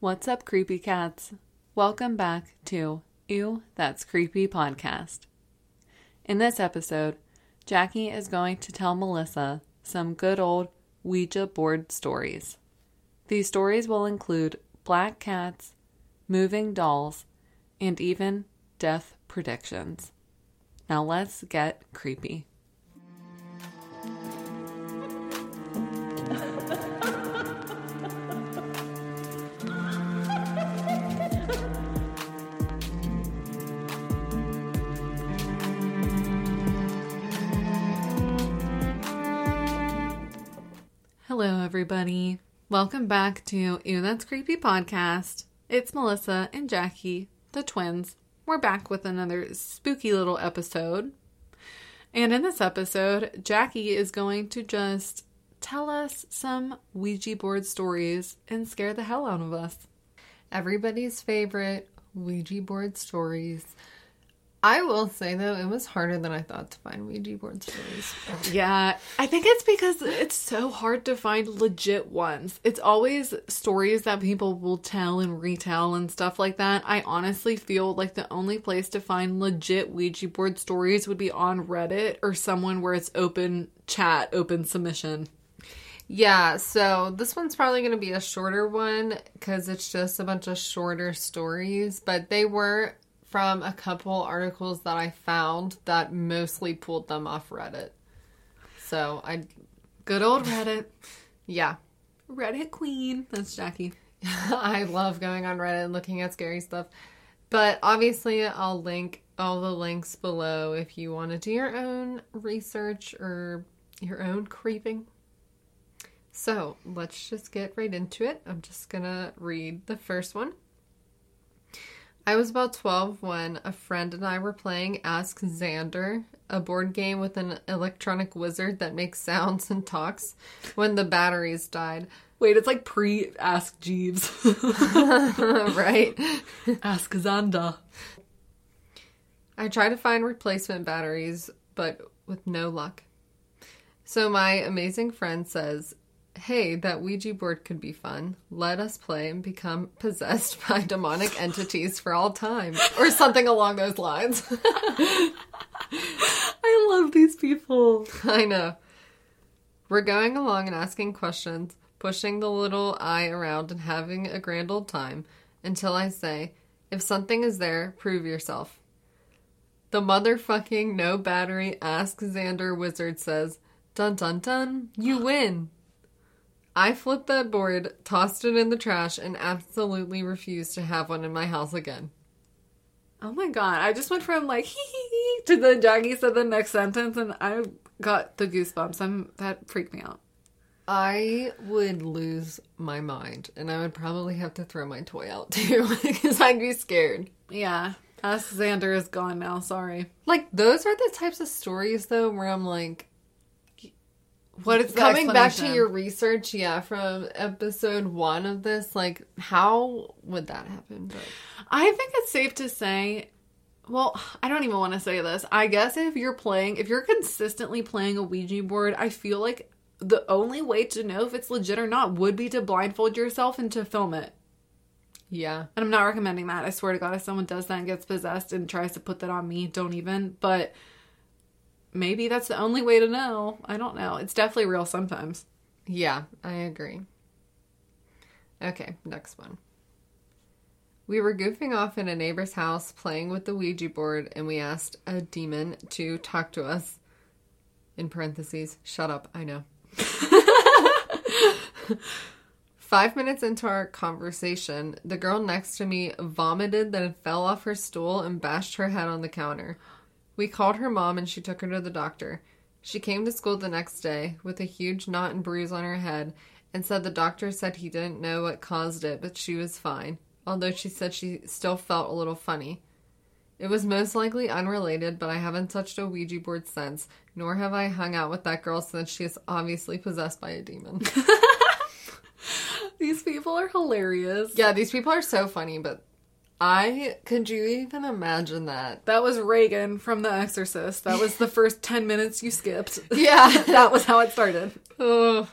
What's up, creepy cats? Welcome back to Ew, That's Creepy podcast. In this episode, Jackie is going to tell Melissa some good old Ouija board stories. These stories will include black cats, moving dolls, and even death predictions. Now let's get creepy. Everybody. Welcome back to Ew, That's Creepy podcast. It's Melissa and Jackie, the twins. We're back with another spooky little episode. And in this episode, Jackie is going to just tell us some Ouija board stories and scare the hell out of us. Everybody's favorite Ouija board stories. I will say though, it was harder than I thought to find Ouija board stories. Yeah, I think it's because it's so hard to find legit ones. It's always stories that people will tell and retell and stuff like that. I honestly feel like the only place to find legit Ouija board stories would be on Reddit or someone where it's open chat, open submission. Yeah, so this one's probably going to be a shorter one because it's just a bunch of shorter stories, but they were from a couple articles that I found that mostly pulled them off Reddit. So I, Good old Reddit. yeah, Reddit queen. That's Jackie. I love going on Reddit and looking at scary stuff. But obviously, I'll link all the links below if you want to do your own research or your own creeping. So let's just get right into it. I'm just gonna read the first one. I was about 12 when a friend and I were playing Ask Zandar, a board game with an electronic wizard that makes sounds and talks when the batteries died. Wait, it's like pre Ask Jeeves. right? Ask Zandar. I tried to find replacement batteries, but with no luck. So my amazing friend says, Hey, that Ouija board could be fun. Let us play and become possessed by demonic entities for all time. Or something along those lines. I love these people. I know. We're going along and asking questions, pushing the little eye around and having a grand old time until I say, If something is there, prove yourself. The motherfucking no battery Ask Zandar wizard says, Dun dun dun, you win. I flipped that board, tossed it in the trash, and absolutely refused to have one in my house again. Oh my god, I just went from like hee hee hee to the Jackie said the next sentence and I got the goosebumps. I'm that freaked me out. I would lose my mind, and I would probably have to throw my toy out too, because I'd be scared. Yeah. Ask Zandar is gone now, sorry. Like, those are the types of stories, though, where I'm like, What is coming back to your research, yeah, from episode one of this, like, how would that happen? But I think it's safe to say well, I don't even want to say this. I guess if you're playing, if you're consistently playing a Ouija board, I feel like the only way to know if it's legit or not would be to blindfold yourself and to film it. yeah, And I'm not recommending that. I swear to God, if someone does that and gets possessed and tries to put that on me, don't even. But maybe that's the only way to know. I don't know. It's definitely real sometimes. yeah, I agree. Okay, next one. We were goofing off in a neighbor's house playing with the Ouija board, and we asked a demon to talk to us. In parentheses, shut up, I know. Five minutes into our conversation, the girl next to me vomited, then fell off her stool and bashed her head on the counter. We called her mom and she took her to the doctor. She came to school the next day with a huge knot and bruise on her head and said the doctor said he didn't know what caused it, but she was fine, although she said she still felt a little funny. It was most likely unrelated, but I haven't touched a Ouija board since, nor have I hung out with that girl since she is obviously possessed by a demon. These people are hilarious. yeah, these people are so funny, but I could you even imagine that? That was Regan from The Exorcist. That was the first 10 minutes you skipped. Yeah. that was how it started. oh.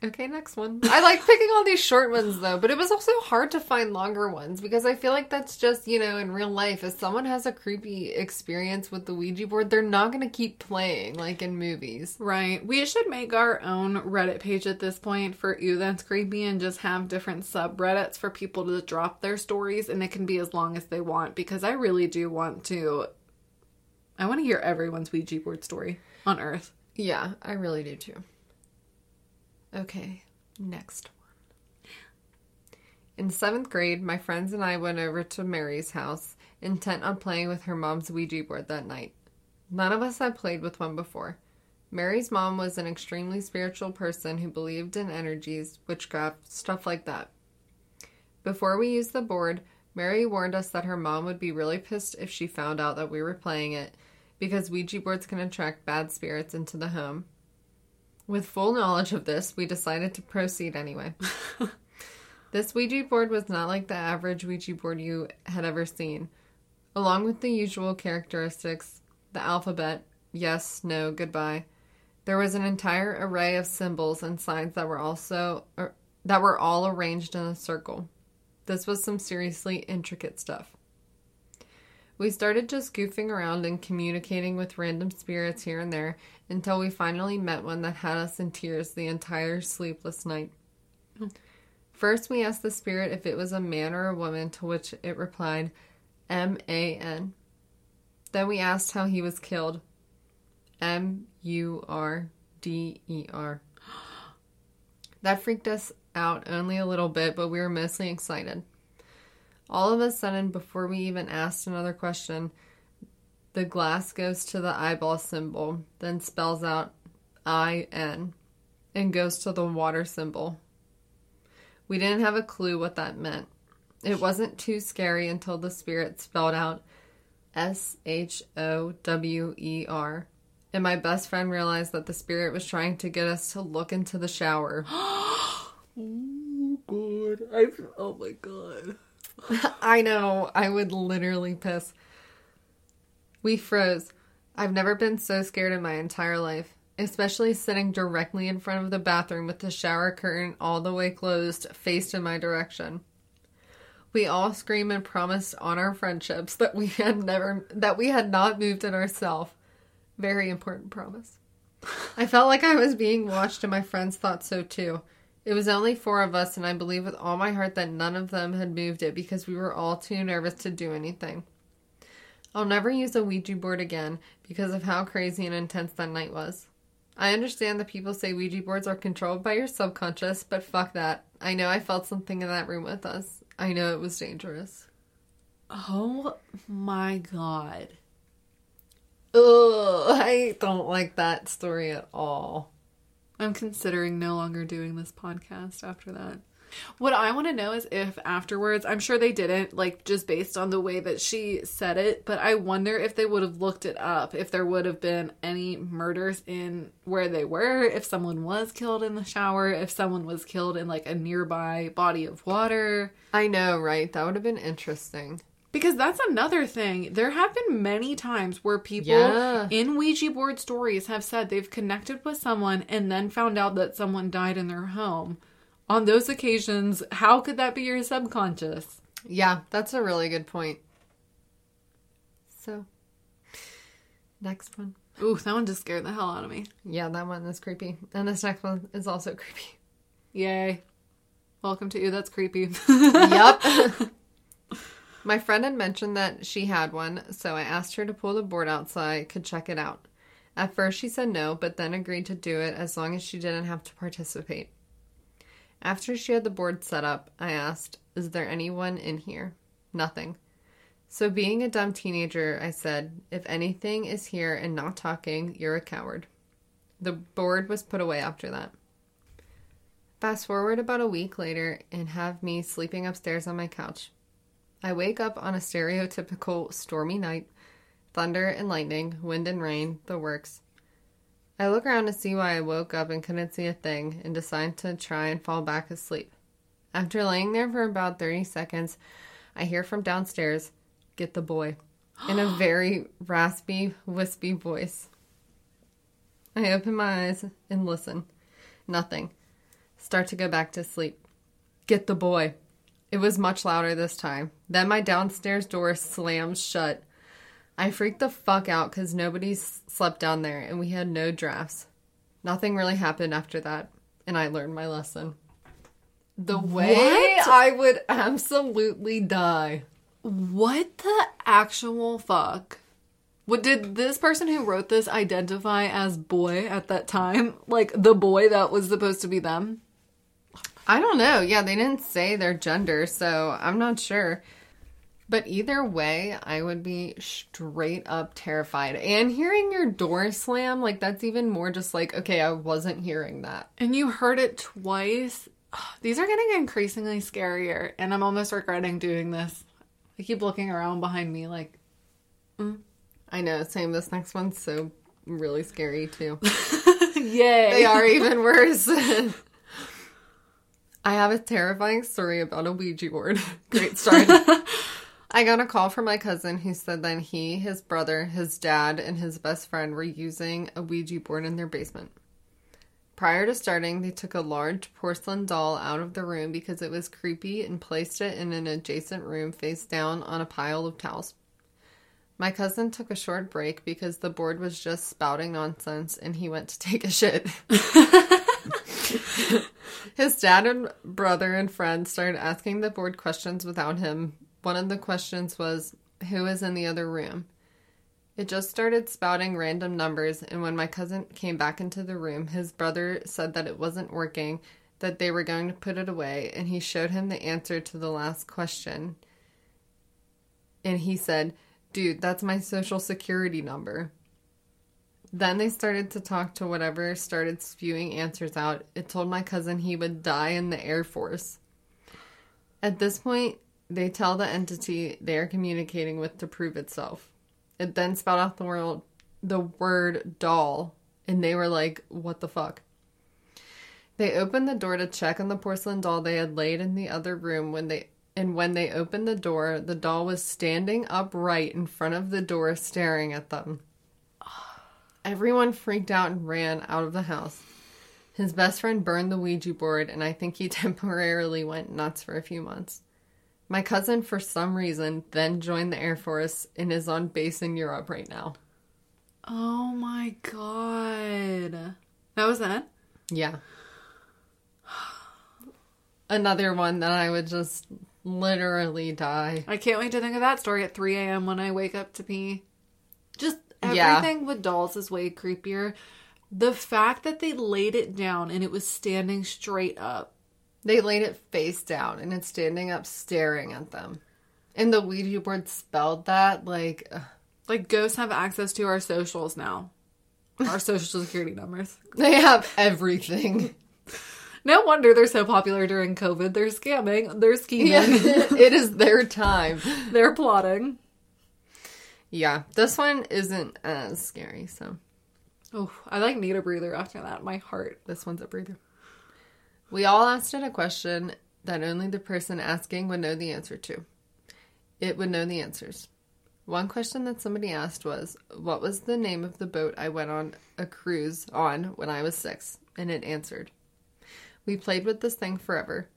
Okay, next one. I like picking all these short ones though, but it was also hard to find longer ones because I feel like that's just, you know, in real life, if someone has a creepy experience with the Ouija board, they're not going to keep playing like in movies. Right. We should make our own Reddit page at this point for Ew That's Creepy and just have different subreddits for people to drop their stories and it can be as long as they want because I really do want to. I want to hear everyone's Ouija board story on Earth. Yeah, I really do too. Okay, next one. In seventh grade, my friends and I went over to Mary's house, intent on playing with her mom's Ouija board that night. None of us had played with one before. Mary's mom was an extremely spiritual person who believed in energies, witchcraft, stuff like that. Before we used the board, Mary warned us that her mom would be really pissed if she found out that we were playing it, because Ouija boards can attract bad spirits into the home. With full knowledge of this, we decided to proceed anyway. this Ouija board was not like the average Ouija board you had ever seen. Along with the usual characteristics, the alphabet, yes, no, goodbye, there was an entire array of symbols and signs that were also er, that were all arranged in a circle. This was some seriously intricate stuff. We started just goofing around and communicating with random spirits here and there until we finally met one that had us in tears the entire sleepless night. First, we asked the spirit if it was a man or a woman, to which it replied, M A N. Then we asked how he was killed. M U R D E R. That freaked us out only a little bit, but we were mostly excited. All of a sudden, before we even asked another question, the glass goes to the eyeball symbol, then spells out I N, and goes to the water symbol. We didn't have a clue what that meant. It wasn't too scary until the spirit spelled out S H O W E R. And my best friend realized that the spirit was trying to get us to look into the shower. oh, God. I, oh, my God. I know. I would literally piss. We froze. I've never been so scared in my entire life, especially sitting directly in front of the bathroom with the shower curtain all the way closed, faced in my direction. We all screamed and promised on our friendships that we had never that we had not moved in ourselves. Very important promise. I felt like I was being watched and my friends thought so too. It was only four of us, and I believe with all my heart that none of them had moved it because we were all too nervous to do anything. I'll never use a Ouija board again because of how crazy and intense that night was. I understand that people say Ouija boards are controlled by your subconscious, but fuck that. I know I felt something in that room with us. I know it was dangerous. Oh my god. Ugh, I don't like that story at all. I'm considering no longer doing this podcast after that. What I want to know is if afterwards, I'm sure they didn't, like just based on the way that she said it, but I wonder if they would have looked it up, if there would have been any murders in where they were, if someone was killed in the shower, if someone was killed in like a nearby body of water. I know, right? That would have been interesting. Because that's another thing. There have been many times where people Yeah. in Ouija board stories have said they've connected with someone and then found out that someone died in their home. On those occasions, how could that be your subconscious? Yeah, that's a really good point. So, next one. Ooh, that one just scared the hell out of me. Yeah, that one is creepy. And this next one is also creepy. Yay. Welcome to you. That's creepy. yep. My friend had mentioned that she had one, so I asked her to pull the board out so I could check it out. At first, she said no, but then agreed to do it as long as she didn't have to participate. After she had the board set up, I asked, Is there anyone in here? Nothing. So, being a dumb teenager, I said, If anything is here and not talking, you're a coward. The board was put away after that. Fast forward about a week later and have me sleeping upstairs on my couch. I wake up on a stereotypical stormy night thunder and lightning, wind and rain, the works. I look around to see why I woke up and couldn't see a thing and decide to try and fall back asleep. After laying there for about 30 seconds, I hear from downstairs, Get the boy, in a very raspy, wispy voice. I open my eyes and listen. Nothing. Start to go back to sleep. Get the boy. It was much louder this time. Then my downstairs door slams shut. I freaked the fuck out because nobody slept down there and we had no drafts. Nothing really happened after that, and I learned my lesson. The way What? I would absolutely die. What the actual fuck? What did this person who wrote this identify as boy at that time? Like the boy that was supposed to be them? I don't know. Yeah, they didn't say their gender, so I'm not sure. But either way, I would be straight up terrified. And hearing your door slam, like that's even more just like, okay, I wasn't hearing that. And you heard it twice. These are getting increasingly scarier, and I'm almost regretting doing this. I keep looking around behind me like, mm. I know, same. This next one's so really scary too. yay. they are even worse. I have a terrifying story about a Ouija board. Great start. I got a call from my cousin who said that he, his brother, his dad, and his best friend were using a Ouija board in their basement. Prior to starting, they took a large porcelain doll out of the room because it was creepy and placed it in an adjacent room face down on a pile of towels. My cousin took a short break because the board was just spouting nonsense and he went to take a shit. His dad and brother and friend started asking the board questions without him. One of the questions was, Who is in the other room? It just started spouting random numbers, and when my cousin came back into the room, his brother said that it wasn't working, that they were going to put it away, and he showed him the answer to the last question. And he said, Dude, that's my social security number. Then they started to talk to whatever started spewing answers out. It told my cousin he would die in the Air Force. At this point, they tell the entity they are communicating with to prove itself. It then spout out the word, the word doll, and they were like, what the fuck? They opened the door to check on the porcelain doll they had laid in the other room when they and when they opened the door, the doll was standing upright in front of the door staring at them. Everyone freaked out and ran out of the house. His best friend burned the Ouija board, and I think he temporarily went nuts for a few months. My cousin, for some reason, then joined the Air Force and is on base in Europe right now. Oh my god. That was that? Yeah. Another one that I would just literally die. I can't wait to think of that story at 3 a.m. when I wake up to pee. Just Yeah. everything with dolls is way creepier. The fact that they laid it down and it was standing straight up. They laid it face down and it's standing up staring at them. And the Ouija board spelled that like ugh. Like ghosts have access to our socials now. Our social security numbers. they have everything. No wonder they're so popular during COVID. They're scamming, they're scheming, Yeah, it is their time. they're plotting. Yeah, this one isn't as scary, so Oh, I like need a breather after that. My heart. this one's a breather. We all asked it a question that only the person asking would know the answer to. It would know the answers. One question that somebody asked was, What was the name of the boat I went on a cruise on when I was six? And it answered. We played with this thing forever.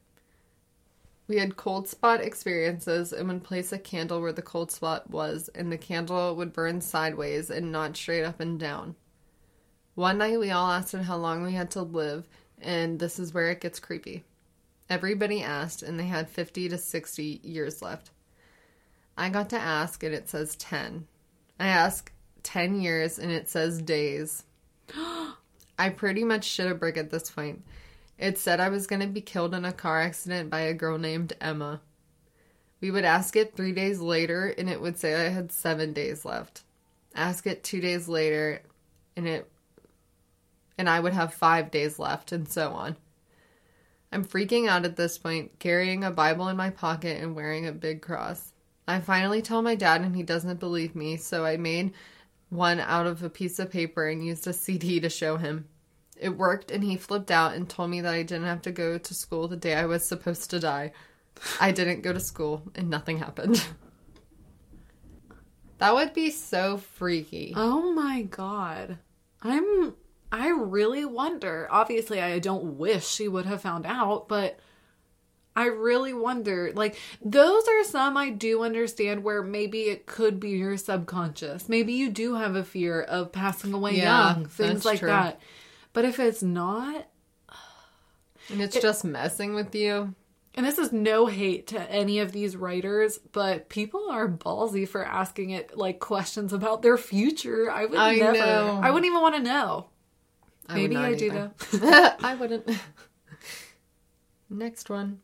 We had cold spot experiences and would place a candle where the cold spot was, and the candle would burn sideways and not straight up and down. One night we all asked it how long we had to live, and this is where it gets creepy. Everybody asked, and they had 50 to 60 years left. I got to ask, and it says 10. I ask 10 years, and it says days. I pretty much shit a brick at this point. It said I was going to be killed in a car accident by a girl named Emma. We would ask it three days later, and it would say I had seven days left. Ask it two days later, and it and I would have five days left, and so on. I'm freaking out at this point, carrying a Bible in my pocket and wearing a big cross. I finally tell my dad, and he doesn't believe me, so I made one out of a piece of paper and used a CD to show him. It worked, and he flipped out and told me that I didn't have to go to school the day I was supposed to die. I didn't go to school, and nothing happened. that would be so freaky. Oh my god. I'm I really wonder. Obviously, I don't wish she would have found out, but I really wonder. Like, those are some I do understand where maybe it could be your subconscious. Maybe you do have a fear of passing away Yeah, young, things like true. that. But if it's not, And it's just messing with you. and this is no hate to any of these writers, but people are ballsy for asking it like questions about their future. I would I never. know. I wouldn't even want to know. I Maybe I do though. I wouldn't. Next one.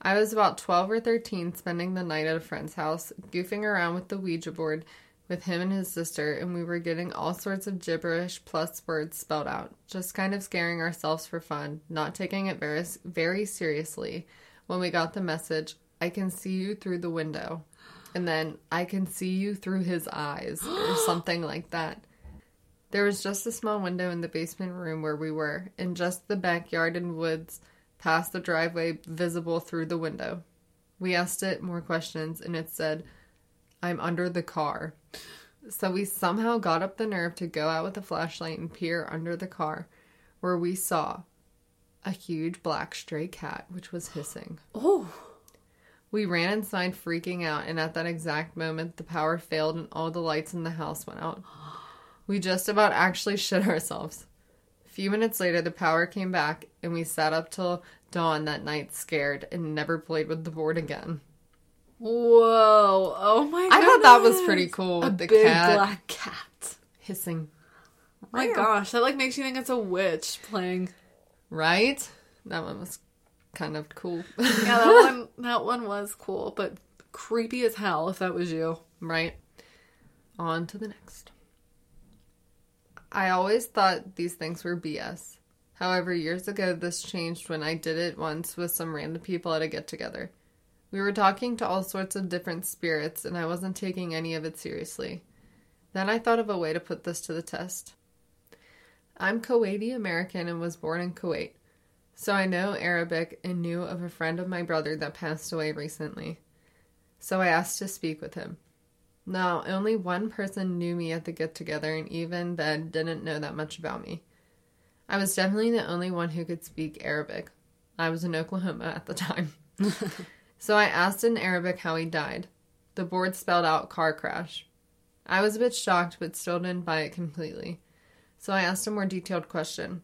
I was about 12 or 13 spending the night at a friend's house, goofing around with the Ouija board with him and his sister, and we were getting all sorts of gibberish plus words spelled out, just kind of scaring ourselves for fun, not taking it very, very seriously. When we got the message, I can see you through the window, and then I can see you through his eyes, or something like that. There was just a small window in the basement room where we were, and just the backyard and woods past the driveway visible through the window. We asked it more questions, and it said, I'm under the car. So we somehow got up the nerve to go out with a flashlight and peer under the car, where we saw a huge black stray cat which was hissing. Oh, We ran inside freaking out, and at that exact moment, the power failed and all the lights in the house went out. We just about actually shit ourselves. A few minutes later, the power came back, and we sat up till dawn that night scared and never played with the board again. whoa! Oh my! God. I thought that was pretty cool A with the big cat black cat. hissing. Oh my gosh, that like makes you think it's a witch playing. Right? That one was kind of cool. Yeah, that one that one was cool, but creepy as hell if that was you. Right. On to the next. I always thought these things were BS. However, years ago, this changed when I did it once with some random people at a get together. We were talking to all sorts of different spirits, and I wasn't taking any of it seriously. Then I thought of a way to put this to the test. I'm Kuwaiti American and was born in Kuwait, so I know Arabic and knew of a friend of my brother that passed away recently. So I asked to speak with him. Now, only one person knew me at the get together, and even then didn't know that much about me. I was definitely the only one who could speak Arabic. I was in Oklahoma at the time. so I asked in Arabic how he died. The board spelled out car crash. I was a bit shocked, but still didn't buy it completely. So I asked a more detailed question.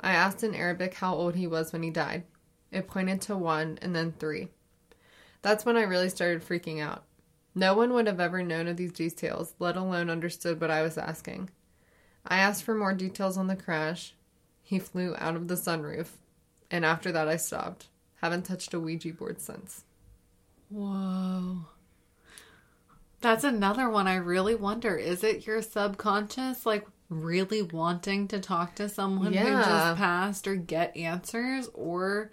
I asked in Arabic how old he was when he died. It pointed to one and then three. That's when I really started freaking out. No one would have ever known of these details, let alone understood what I was asking. I asked for more details on the crash. He flew out of the sunroof. And after that, I stopped. Haven't touched a Ouija board since. Whoa. That's another one I really wonder. Is it your subconscious, like really wanting to talk to someone who just passed or get answers? Or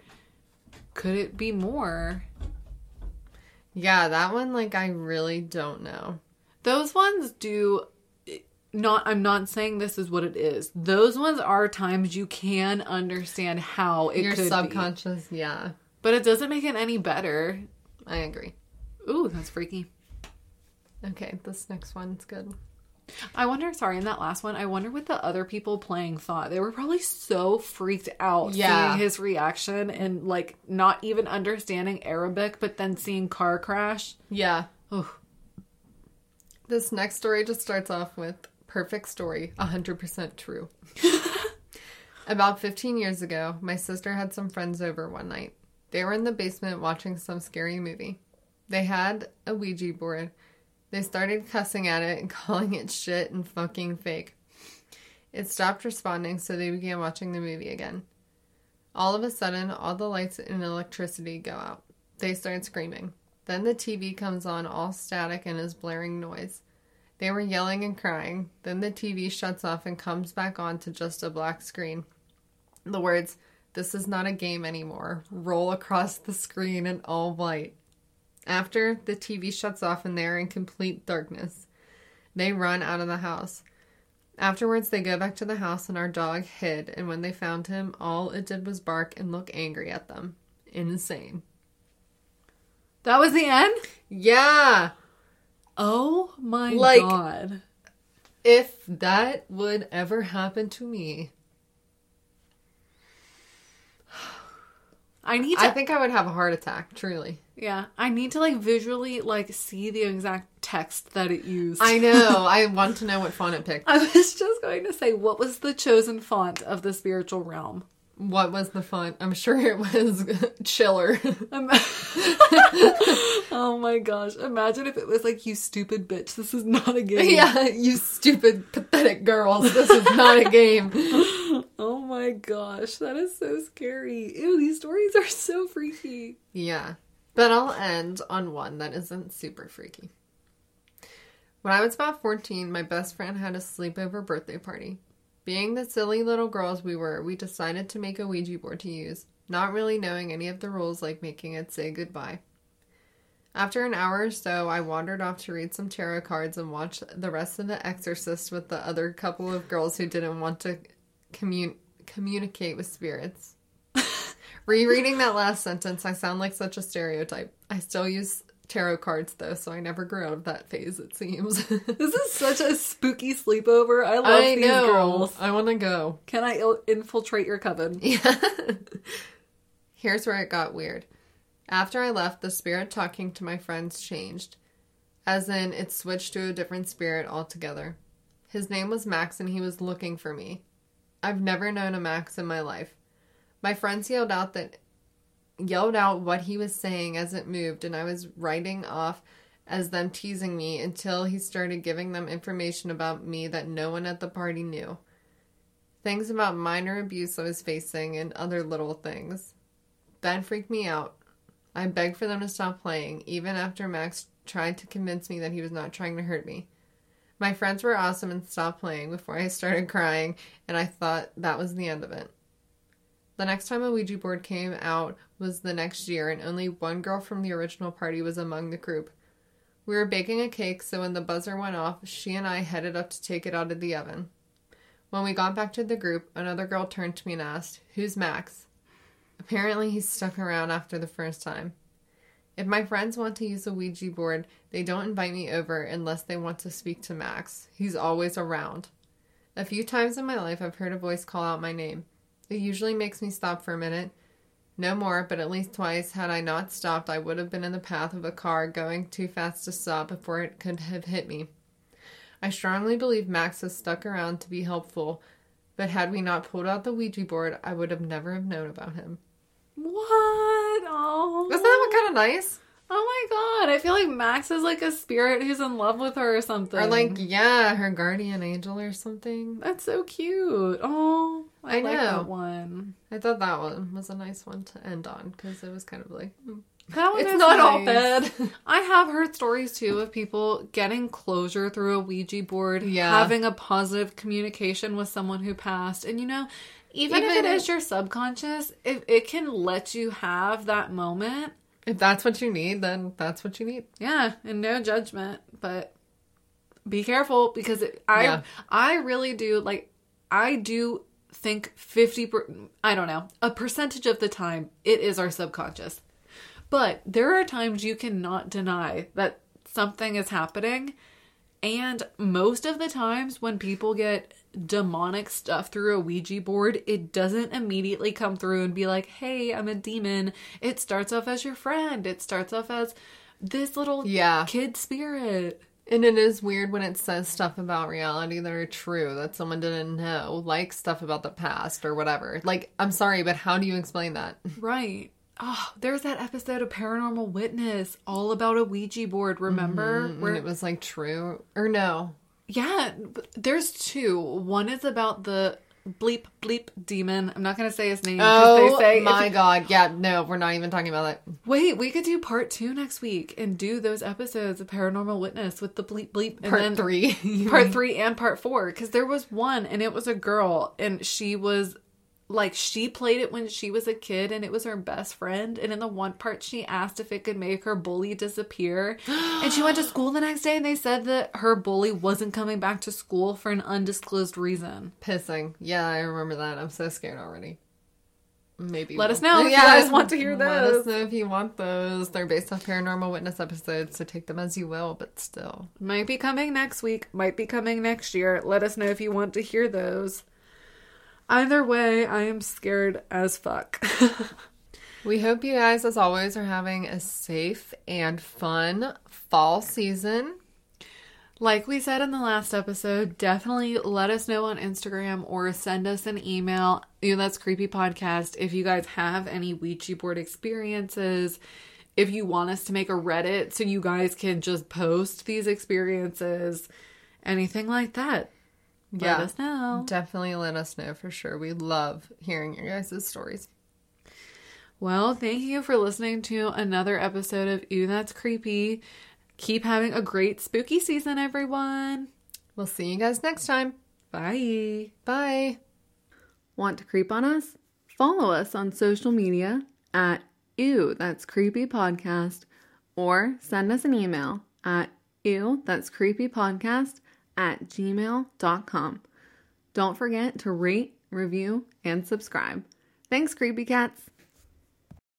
could it be more? Yeah, that one, like, I really don't know. Those ones do not I'm not saying this is what it is. Those ones are times you can understand how it Your could be. subconscious, yeah, But it doesn't make it any better. I agree. Ooh, that's freaky. Okay, this next one's good. I wonder, sorry, in that last one, I wonder what the other people playing thought. They were probably so freaked out Yeah. seeing his reaction and like not even understanding Arabic, but then seeing car crash. Yeah, Oh, This next story just starts off with perfect story, 100% true. About 15 years ago, my sister had some friends over one night. They were in the basement watching some scary movie. They had a Ouija board. They started cussing at it and calling it shit and fucking fake. It stopped responding, so they began watching the movie again. All of a sudden, all the lights and electricity go out. They start screaming. Then the TV comes on all static and is blaring noise. They were yelling and crying. Then the TV shuts off and comes back on to just a black screen. The words, This is not a game anymore, roll across the screen in all white. After, the TV shuts off and they're in complete darkness. They run out of the house. Afterwards, they go back to the house and our dog hid, and when they found him, all it did was bark and look angry at them. Insane. that was the end? Yeah! Oh my Like- god. If that would ever happen to me, I need to I think I would have a heart attack, truly. Yeah, I need to like visually like see the exact text that it used. I know. I want to know what font it picked. I was just going to say what was the chosen font of the spiritual realm? What was the font? I'm sure it was chiller. Oh my gosh, imagine if it was like you stupid bitch, this is not a game. yeah, you stupid, pathetic girls. This is not a game. Oh my gosh, that is so scary. Ew, these stories are so freaky. Yeah. But I'll end on one that isn't super freaky. When I was about 14, my best friend had a sleepover birthday party. Being the silly little girls we were, we decided to make a Ouija board to use, not really knowing any of the rules like making it say goodbye. After an hour or so, I wandered off to read some tarot cards and watch the rest of The Exorcist with the other couple of girls who didn't want to commun- communicate with spirits. Rereading that last sentence, I sound like such a stereotype. I still use tarot cards though, so I never grew out of that phase, it seems. This is such a spooky sleepover. I love I these know. girls. I want to go. Can I il- infiltrate your coven? Yeah. Here's where it got weird. After I left, the spirit talking to my friends changed. As in, it switched to a different spirit altogether. His name was Max and he was looking for me. I've never known a Max in my life. My friends yelled out that yelled out what he was saying as it moved and I was writing off as them teasing me until he started giving them information about me that no one at the party knew. Things about minor abuse I was facing and other little things. That freaked me out. I begged for them to stop playing, even after Max tried to convince me that he was not trying to hurt me. My friends were awesome and stopped playing before I started crying, and I thought that was the end of it. The next time a Ouija board came out was the next year, and only one girl from the original party was among the group. We were baking a cake, so when the buzzer went off, she and I headed up to take it out of the oven. When we got back to the group, another girl turned to me and asked, Who's Max? Apparently, he stuck around after the first time. If my friends want to use a Ouija board, they don't invite me over unless they want to speak to Max. He's always around. A few times in my life, I've heard a voice call out my name. It usually makes me stop for a minute. No more, but at least twice, had I not stopped, I would have been in the path of a car going too fast to stop before it could have hit me. I strongly believe Max has stuck around to be helpful, but had we not pulled out the Ouija board, I would have never have known about him. What? Oh. Wasn't that kind of nice? Oh my god. I feel like Max is like a spirit who's in love with her or something. Or like, yeah, her guardian angel or something. That's so cute. Oh, I, I like know. that one. I thought that one was a nice one to end on because it was kind of like, hmm. That one it's is not all bad. I have heard stories too of people getting closure through a Ouija board, Yeah. having a positive communication with someone who passed. And you know, even, if Even it is if- your subconscious, if it can let you have that moment, if that's what you need, then that's what you need. yeah, and no judgment, but be careful because it, I Yeah. I really do like I do think 50 per, I don't know, a percentage of the time it is our subconscious. But there are times you cannot deny that something is happening and most of the times when people get demonic stuff through a Ouija board, it doesn't immediately come through and be like, hey, I'm a demon. It starts off as your friend. It starts off as this little Yeah. kid spirit. And it is weird when it says stuff about reality that are true that someone didn't know, like stuff about the past or whatever. Like, I'm sorry, but how do you explain that? Right. Oh, there's that episode of Paranormal Witness all about a Ouija board, remember? Mm-hmm. When Where it was like true or no? Yeah, there's two. One is about the bleep bleep demon. I'm not gonna say his name. Oh they say my you- god! Yeah, no, we're not even talking about that. Wait, we could do part two next week and do those episodes of Paranormal Witness with the bleep bleep and Part then three. part three and part four because there was one and it was a girl and she was like she played it when she was a kid and it was her best friend and in the one part she asked if it could make her bully disappear and she went to school the next day and they said that her bully wasn't coming back to school for an undisclosed reason Pissing. Yeah, I remember that. I'm so scared already. maybe Let us we'll- know if you guys want to hear those. Let us know if you want those. They're based off paranormal witness episodes, so take them as you will, but still. Might be coming next week, might be coming next year. Let us know if you want to hear those. Either way, I am scared as fuck. We hope you guys, as always, are having a safe and fun fall season. like we said in the last episode, definitely let us know on Instagram or send us an email. You know, that's creepy podcast. If you guys have any Ouija board experiences, if you want us to make a Reddit so you guys can just post these experiences, anything like that. Yeah. Let us know. Definitely let us know for sure. We love hearing your guys' stories. Well, thank you for listening to another episode of Ew, That's Creepy. Keep having a great spooky season, everyone. We'll see you guys next time. Bye. Bye. Want to creep on us? Follow us on social media at Ew, That's Creepy Podcast, or send us an email at Ew, That's Creepy Podcast at gmail.com. Don't forget to rate, review, and subscribe. Thanks, Creepy Cats.